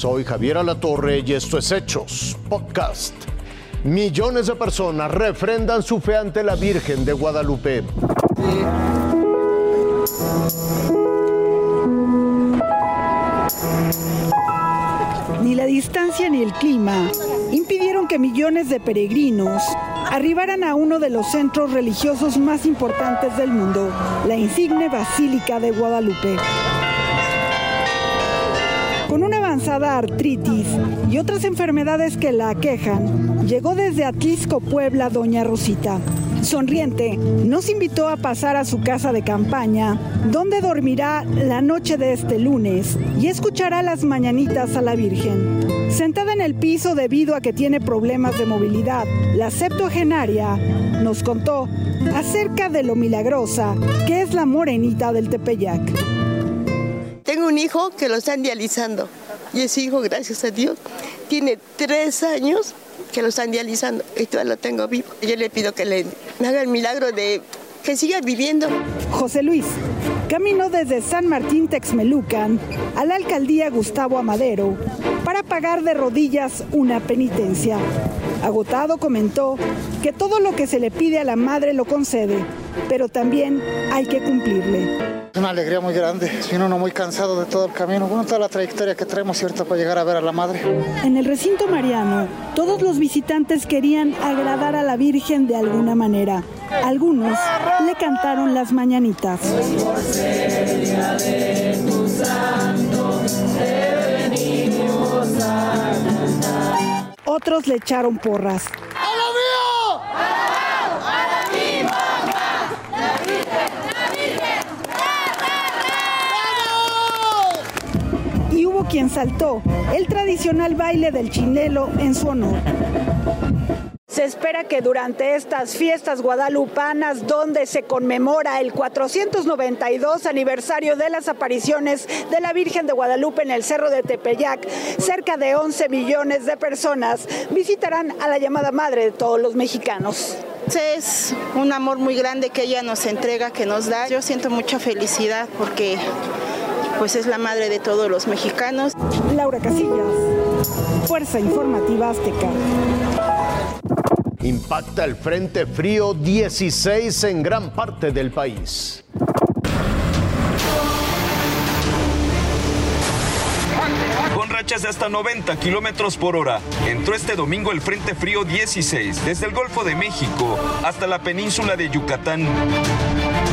Soy Javier Alatorre y esto es Hechos Podcast. Millones de personas refrendan su fe ante la Virgen de Guadalupe. Ni la distancia ni el clima impidieron que millones de peregrinos arribaran a uno de los centros religiosos más importantes del mundo, la insigne Basílica de Guadalupe. Con una avanzada artritis y otras enfermedades que la aquejan, llegó desde Atlisco, Puebla, doña Rosita. Sonriente, nos invitó a pasar a su casa de campaña, donde dormirá la noche de este lunes y escuchará las mañanitas a la Virgen. Sentada en el piso debido a que tiene problemas de movilidad, la septuagenaria nos contó acerca de lo milagrosa que es la morenita del Tepeyac. Tengo un hijo que lo están dializando y ese hijo, gracias a Dios, tiene tres años que lo están dializando y lo tengo vivo. Yo le pido que le haga el milagro de que siga viviendo. José Luis caminó desde San Martín Texmelucan a la alcaldía Gustavo Amadero para pagar de rodillas una penitencia. Agotado comentó que todo lo que se le pide a la madre lo concede, pero también hay que cumplirle. Es una alegría muy grande, si uno no muy cansado de todo el camino, bueno, toda la trayectoria que traemos, ¿cierto?, para llegar a ver a la madre. En el recinto mariano, todos los visitantes querían agradar a la Virgen de alguna manera. Algunos le cantaron las mañanitas. Otros le echaron porras. Quien saltó el tradicional baile del chinelo en su honor. Se espera que durante estas fiestas guadalupanas, donde se conmemora el 492 aniversario de las apariciones de la Virgen de Guadalupe en el Cerro de Tepeyac, cerca de 11 millones de personas visitarán a la llamada madre de todos los mexicanos. Es un amor muy grande que ella nos entrega, que nos da. Yo siento mucha felicidad porque pues es la madre de todos los mexicanos. Laura Casillas, Fuerza Informativa Azteca. Impacta el Frente Frío 16 en gran parte del país. Rachas de hasta 90 kilómetros por hora, entró este domingo el Frente Frío 16 desde el Golfo de México hasta la península de Yucatán.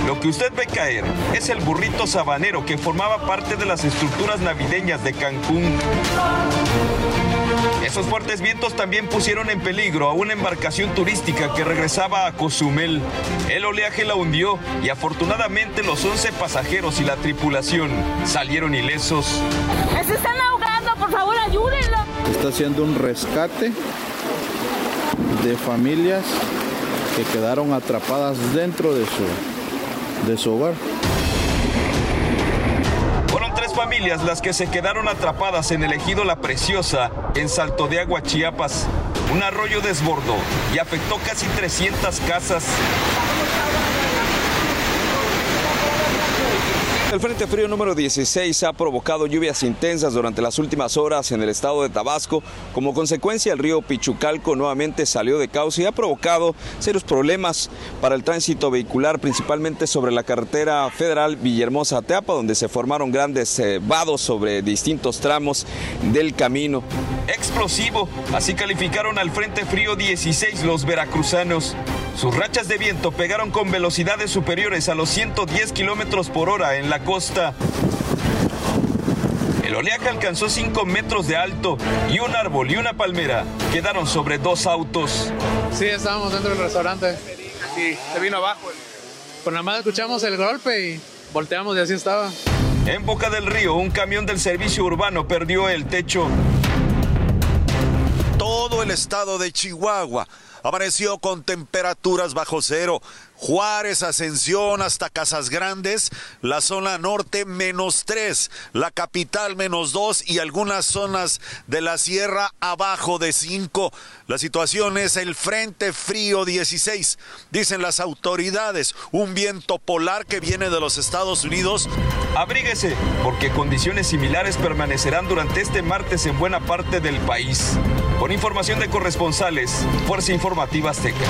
Lo que usted ve caer es el burrito sabanero que formaba parte de las estructuras navideñas de Cancún. Esos fuertes vientos también pusieron en peligro a una embarcación turística que regresaba a Cozumel. El oleaje la hundió y afortunadamente los 11 pasajeros y la tripulación salieron ilesos. ¡Se están ahogando! ¡Por favor, ayúdenlo! Está haciendo un rescate de familias que quedaron atrapadas dentro de su, de su hogar. Fueron tres familias las que se quedaron atrapadas en el ejido La Preciosa, en Salto de Agua, Chiapas. Un arroyo desbordó y afectó casi 300 casas. El Frente Frío número 16 ha provocado lluvias intensas durante las últimas horas en el estado de Tabasco. Como consecuencia, el río Pichucalco nuevamente salió de cauce y ha provocado serios problemas para el tránsito vehicular, principalmente sobre la carretera federal Villahermosa-Teapa, donde se formaron grandes eh, vados sobre distintos tramos del camino. Explosivo, así calificaron al Frente Frío 16 los veracruzanos. Sus rachas de viento pegaron con velocidades superiores a los 110 kilómetros por hora en la costa. El oleaje alcanzó 5 metros de alto y un árbol y una palmera quedaron sobre dos autos. Sí, estábamos dentro del restaurante y se vino abajo. Pues nada más escuchamos el golpe y volteamos y así estaba. En Boca del Río, un camión del servicio urbano perdió el techo. El estado de Chihuahua amaneció con temperaturas bajo cero. Juárez, Ascensión hasta Casas Grandes, la zona norte menos 3, la capital menos 2 y algunas zonas de la sierra abajo de 5. La situación es el Frente Frío 16, dicen las autoridades, un viento polar que viene de los Estados Unidos. Abríguese, porque condiciones similares permanecerán durante este martes en buena parte del país. Con información de corresponsales, Fuerza Informativa Azteca.